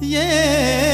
Yeah.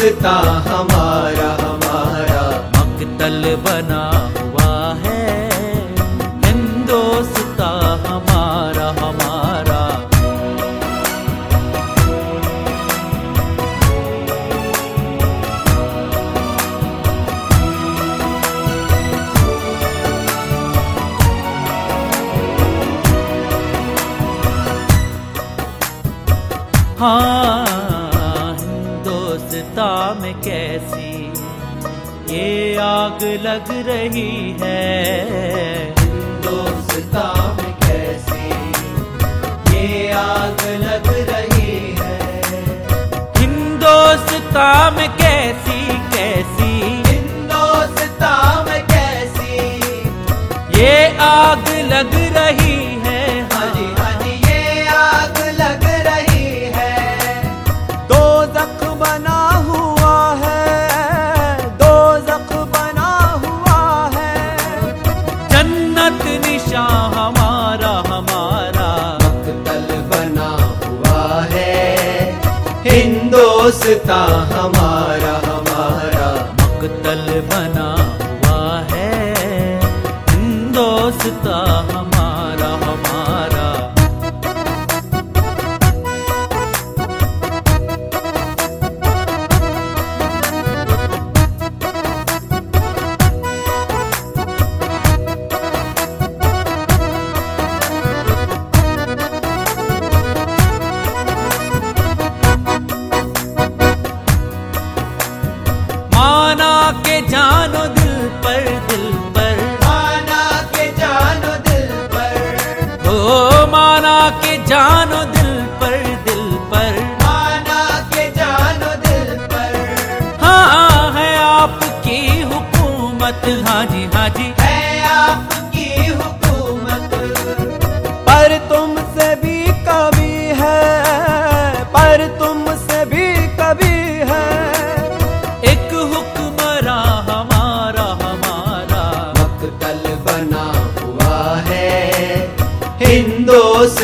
Hindostan हमारा में कैसी ये आग लग रही है? दोस्ता में कैसी ये आग लग रही है? हिंदोस्ता में कैसी कैसी? हिंदोस्ता में कैसी ये आग लग रही हमारा हमारा आना के जानो दिल पर दिल पर। आना के जानो दिल पर। ओ माना के जानो दिल पर दिल पर। आना के जानो दिल पर। हाँ है आपकी हुकूमत। हाजी हाजी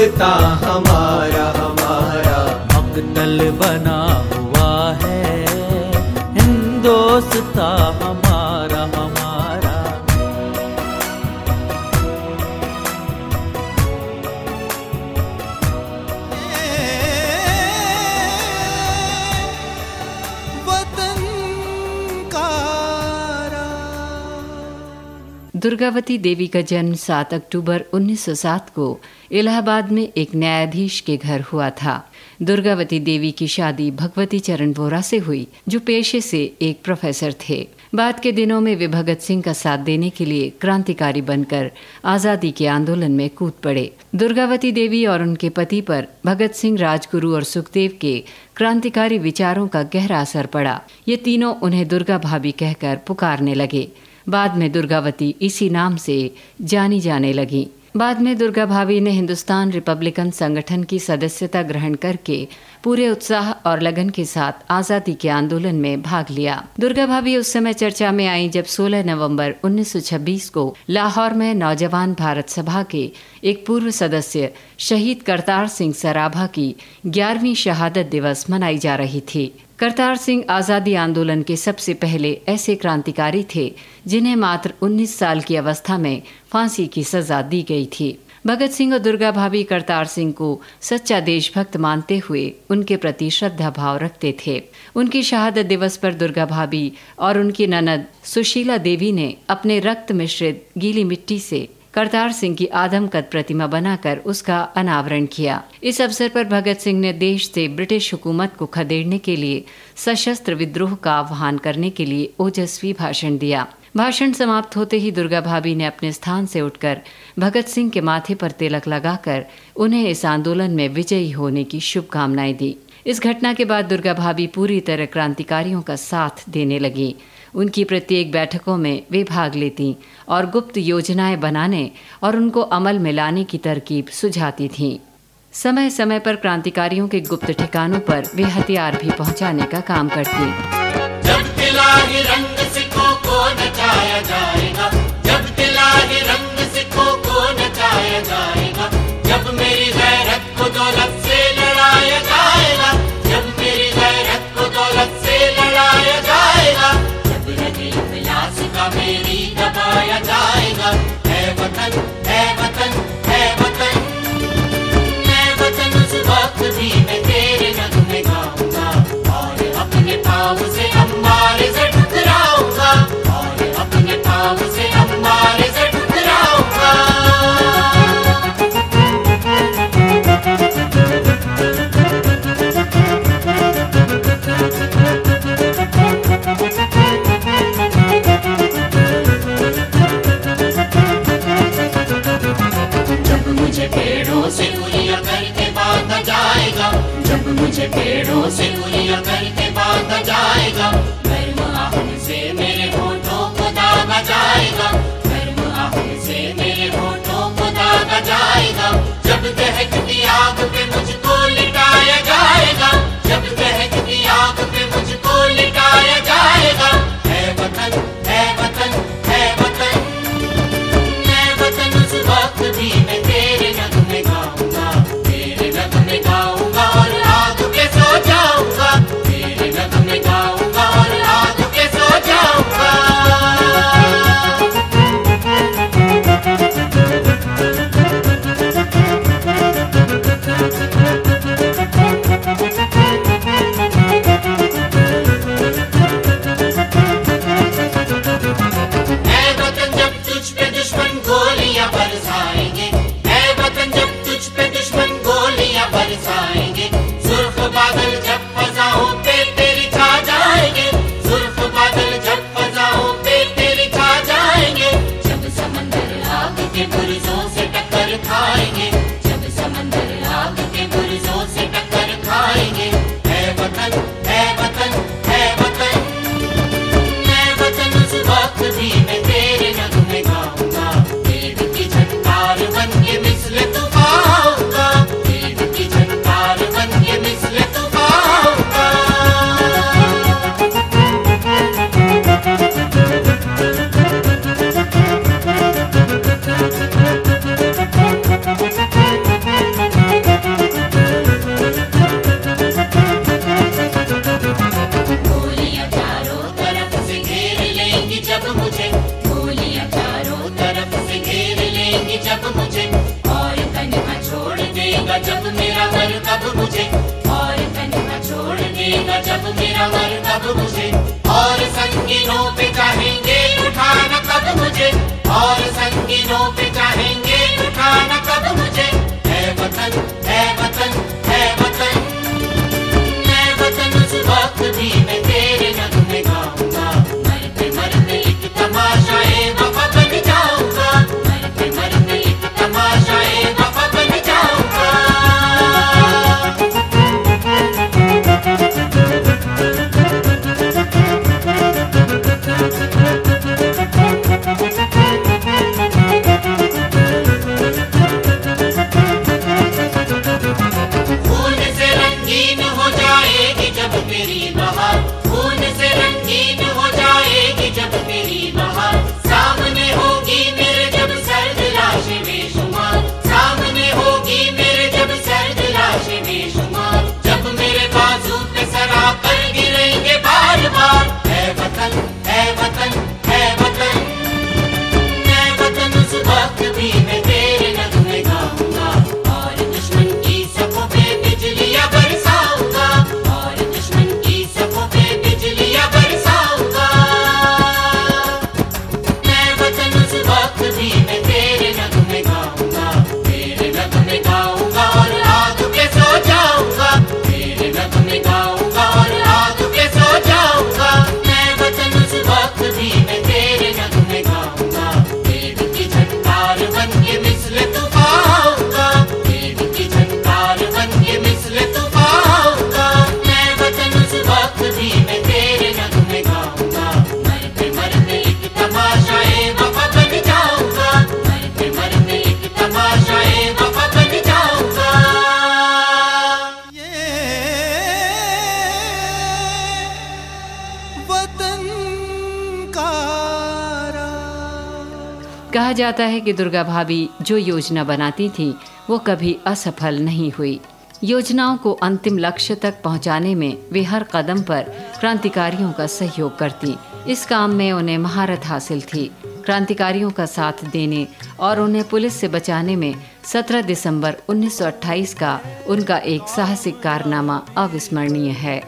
दोस्ता हमारा हमारा। मकतल बना हुआ है। हिंदोस्ता हमारा दुर्गावती देवी का जन्म 7 अक्टूबर 1907 को इलाहाबाद में एक न्यायाधीश के घर हुआ था। दुर्गावती देवी की शादी भगवती चरण बोरा से हुई, जो पेशे से एक प्रोफेसर थे। बाद के दिनों में वे भगत सिंह का साथ देने के लिए क्रांतिकारी बनकर आज़ादी के आंदोलन में कूद पड़े। दुर्गावती देवी और उनके पति पर भगत सिंह, राजगुरु और सुखदेव के क्रांतिकारी विचारों का गहरा असर पड़ा। ये तीनों उन्हें दुर्गा भाभी कहकर पुकारने लगे। बाद में दुर्गावती इसी नाम से जानी जाने लगी। बाद में दुर्गा भाभी ने हिंदुस्तान रिपब्लिकन संगठन की सदस्यता ग्रहण करके पूरे उत्साह और लगन के साथ आज़ादी के आंदोलन में भाग लिया। दुर्गा भाभी उस समय चर्चा में आई जब 16 नवंबर 1926 को लाहौर में नौजवान भारत सभा के एक पूर्व सदस्य शहीद करतार सिंह सराभा की ग्यारहवीं शहादत दिवस मनाई जा रही थी। करतार सिंह आज़ादी आंदोलन के सबसे पहले ऐसे क्रांतिकारी थे जिन्हें मात्र 19 साल की अवस्था में फांसी की सजा दी गई थी। भगत सिंह और दुर्गा भाभी करतार सिंह को सच्चा देशभक्त मानते हुए उनके प्रति श्रद्धा भाव रखते थे। उनकी शहादत दिवस पर दुर्गा भाभी और उनकी ननद सुशीला देवी ने अपने रक्त मिश्रित गीली मिट्टी से करतार सिंह की आदमकद प्रतिमा बनाकर उसका अनावरण किया। इस अवसर पर भगत सिंह ने देश से ब्रिटिश हुकूमत को खदेड़ने के लिए सशस्त्र विद्रोह का आह्वान करने के लिए ओजस्वी भाषण दिया। भाषण समाप्त होते ही दुर्गा भाभी ने अपने स्थान से उठकर भगत सिंह के माथे पर तिलक लगाकर उन्हें इस आंदोलन में विजयी होने की शुभकामनाएँ दी। इस घटना के बाद दुर्गा भाभी पूरी तरह क्रांतिकारियों का साथ देने लगी। उनकी प्रत्येक बैठकों में वे भाग लेती और गुप्त योजनाएँ बनाने और उनको अमल में लाने की तरकीब सुझाती थीं। समय समय पर क्रांतिकारियों के गुप्त ठिकानों पर वे हथियार भी पहुँचाने का काम करती। जब रंग जाएगा। जब दिलाए रंग सिखों को नचाया जाएगा। पेड़ों से उलिया करके बांधा जाएगा। गर्म आहन से मेरे होठों को दागा जाएगा। गर्म आहन से मेरे होठों को दागा जाएगा। जब दहकती आग पे मुझे, और न छोड़ देगा जब मेरा मर तब मुझे। और संगीनों पे चाहेंगे उठाना कब मुझे। और संगीनों पे जाता है कि दुर्गा भाभी जो योजना बनाती थी, वो कभी असफल नहीं हुई। योजनाओं को अंतिम लक्ष्य तक पहुँचाने में वे हर कदम पर क्रांतिकारियों का सहयोग करती। इस काम में उन्हें महारत हासिल थी। क्रांतिकारियों का साथ देने और उन्हें पुलिस से बचाने में 17 दिसंबर 1928 का उनका एक साहसिक कारनामा अविस्मरणीय है।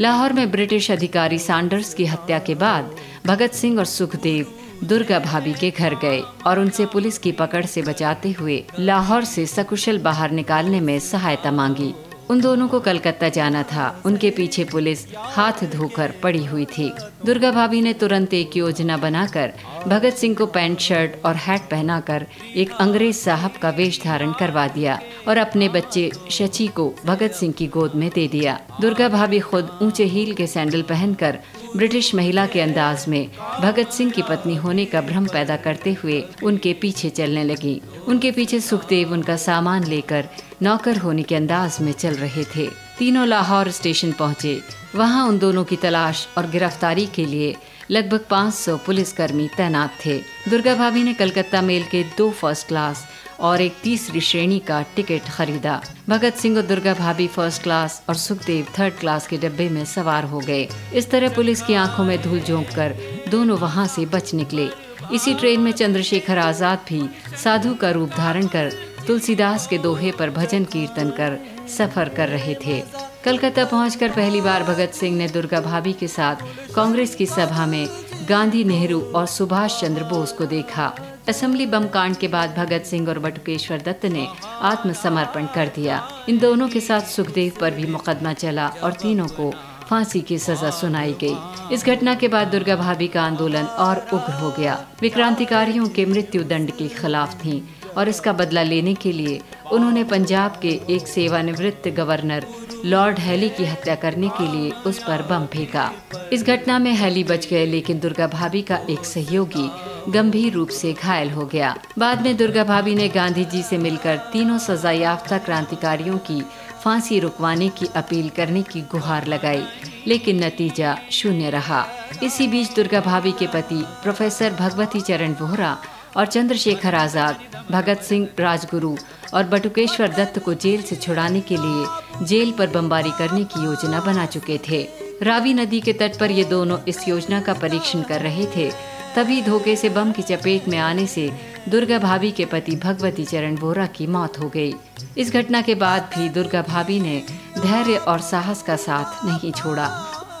लाहौर में ब्रिटिश अधिकारी सैंडर्स की हत्या के बाद भगत सिंह और सुखदेव दुर्गा भाभी के घर गए और उनसे पुलिस की पकड़ से बचाते हुए लाहौर से सकुशल बाहर निकालने में सहायता मांगी। उन दोनों को कलकत्ता जाना था। उनके पीछे पुलिस हाथ धोकर पड़ी हुई थी। दुर्गा भाभी ने तुरंत एक योजना बनाकर भगत सिंह को पैंट शर्ट और हैट पहनाकर एक अंग्रेज़ साहब का वेश धारण करवा दिया और अपने बच्चे शची को भगत सिंह की गोद में दे दिया। दुर्गा भाभी खुद ऊँचे हील के सैंडल पहनकर ब्रिटिश महिला के अंदाज में, भगत सिंह की पत्नी होने का भ्रम पैदा करते हुए उनके पीछे चलने लगी। उनके पीछे सुखदेव उनका सामान लेकर नौकर होने के अंदाज में चल रहे थे। तीनों लाहौर स्टेशन पहुँचे। वहाँ उन दोनों की तलाश और गिरफ्तारी के लिए लगभग 500 पुलिसकर्मी तैनात थे। दुर्गा भाभी ने कलकत्ता मेल के दो फ़र्स्ट क्लास और एक तीसरी श्रेणी का टिकट खरीदा। भगत सिंह और दुर्गा भाभी फ़र्स्ट क्लास और सुखदेव थर्ड क्लास के डब्बे में सवार हो गए। इस तरह पुलिस की आँखों में धूल झोंक कर दोनों वहाँ से बच निकले। इसी ट्रेन में चंद्रशेखर आज़ाद भी साधु का रूप धारण कर तुलसीदास के दोहे पर भजन कीर्तन कर सफ़र कर रहे थे। कलकत्ता पहुंचकर पहली बार भगत सिंह ने दुर्गा भाभी के साथ कांग्रेस की सभा में गांधी, नेहरू और सुभाष चंद्र बोस को देखा। असेंबली बम कांड के बाद भगत सिंह और बटुकेश्वर दत्त ने आत्मसमर्पण कर दिया। इन दोनों के साथ सुखदेव पर भी मुकदमा चला और तीनों को फांसी की सजा सुनाई गई। इस घटना के बाद दुर्गा भाभी का आंदोलन और उग्र हो गया। वे क्रांतिकारियों के मृत्यु दंड के खिलाफ थीं और इसका बदला लेने के लिए उन्होंने पंजाब के एक सेवानिवृत्त गवर्नर लॉर्ड हैली की हत्या करने के लिए उस पर बम फेंका। इस घटना में हैली बच गए, लेकिन दुर्गा भाभी का एक सहयोगी गंभीर रूप से घायल हो गया। बाद में दुर्गा भाभी ने गांधी जी से मिलकर तीनों सजा याफ्ता क्रांतिकारियों की फांसी रुकवाने की अपील करने की गुहार लगाई, लेकिन नतीजा शून्य रहा। इसी बीच दुर्गा भाभी के पति प्रोफेसर भगवती चरण वोहरा और चंद्रशेखर आज़ाद, भगत सिंह राजगुरु और बटुकेश्वर दत्त को जेल से छुड़ाने के लिए जेल पर बमबारी करने की योजना बना चुके थे। रावी नदी के तट पर ये दोनों इस योजना का परीक्षण कर रहे थे। तभी धोखे से बम की चपेट में आने से दुर्गा भाभी के पति भगवती चरण वोरा की मौत हो गई। इस घटना के बाद भी दुर्गा भाभी ने धैर्य और साहस का साथ नहीं छोड़ा।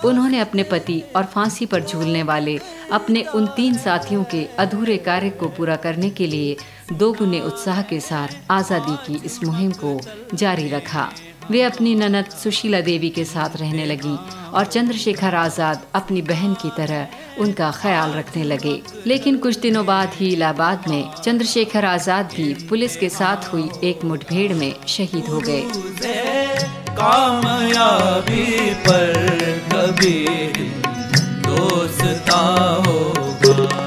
उन्होंने अपने पति और फांसी पर झूलने वाले अपने उन तीन साथियों के अधूरे कार्य को पूरा करने के लिए दोगुने उत्साह के साथ आज़ादी की इस मुहिम को जारी रखा। वे अपनी ननद सुशीला देवी के साथ रहने लगी और चंद्रशेखर आज़ाद अपनी बहन की तरह उनका ख्याल रखने लगे। लेकिन कुछ दिनों बाद ही इलाहाबाद में चंद्रशेखर आज़ाद भी पुलिस के साथ हुई एक मुठभेड़ में शहीद हो गए। कामयाबी पर कभी दोस्ता होगा।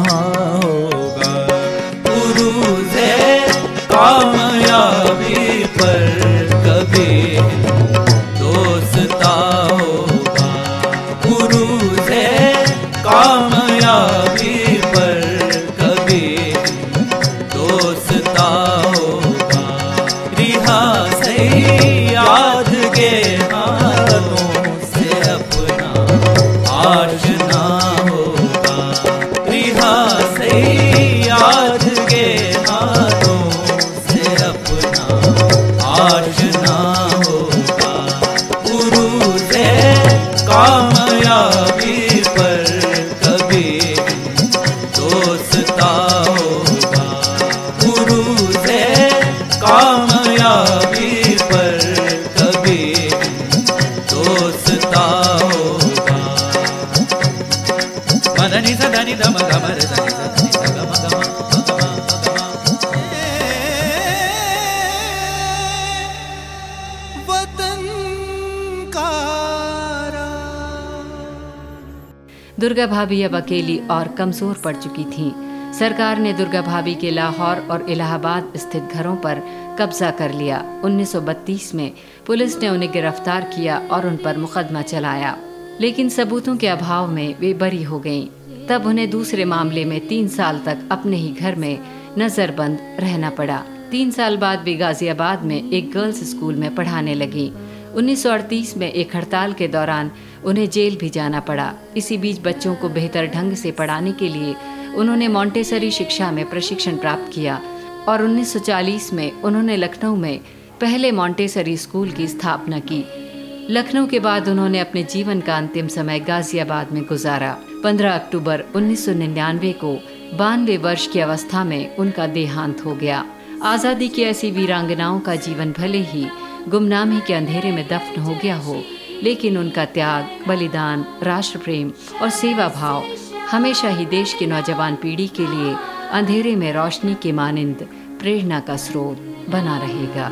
महा दुर्गा भाभी अब अकेली और कमज़ोर पड़ चुकी थीं। सरकार ने दुर्गा भाभी के लाहौर और इलाहाबाद स्थित घरों पर कब्जा कर लिया 1932 में पुलिस ने उन्हें गिरफ़्तार किया और उन पर मुकदमा चलाया लेकिन सबूतों के अभाव में वे बरी हो गईं। तब उन्हें दूसरे मामले में तीन साल तक अपने ही घर में नजरबंद रहना पड़ा तीन साल बाद वे गाजियाबाद में एक गर्ल्स स्कूल में पढ़ाने लगी। 1938 में एक हड़ताल के दौरान उन्हें जेल भी जाना पड़ा। इसी बीच बच्चों को बेहतर ढंग से पढ़ाने के लिए उन्होंने मॉन्टेसरी शिक्षा में प्रशिक्षण प्राप्त किया और 1940 में उन्होंने लखनऊ में पहले मॉन्टेसरी स्कूल की स्थापना की। लखनऊ के बाद उन्होंने अपने जीवन का अंतिम समय गाजियाबाद में गुजारा। 15 अक्टूबर 1999 को बानवे वर्ष की अवस्था में उनका देहांत हो गया। आज़ादी की ऐसी वीरांगनाओं का जीवन भले ही गुमनामी के अंधेरे में दफन हो गया हो, लेकिन उनका त्याग, बलिदान राष्ट्र प्रेम और सेवा भाव हमेशा ही देश की नौजवान पीढ़ी के लिए अंधेरे में रोशनी के मानिंद, प्रेरणा का स्रोत बना रहेगा।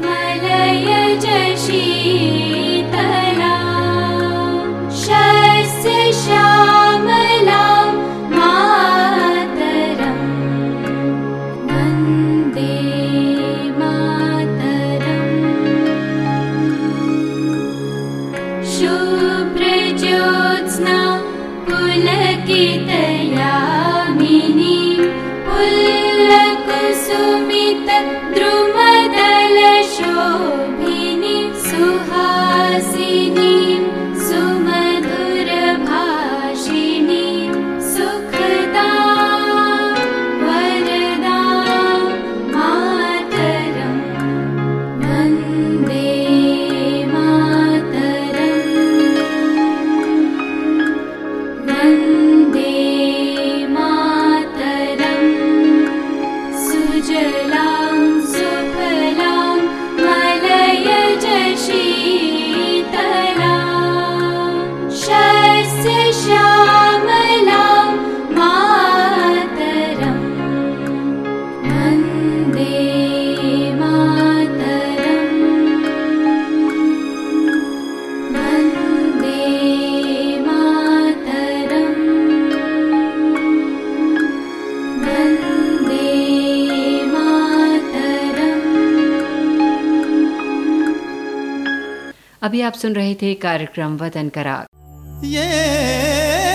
अभी आप सुन रहे थे कार्यक्रम वतन करार। ये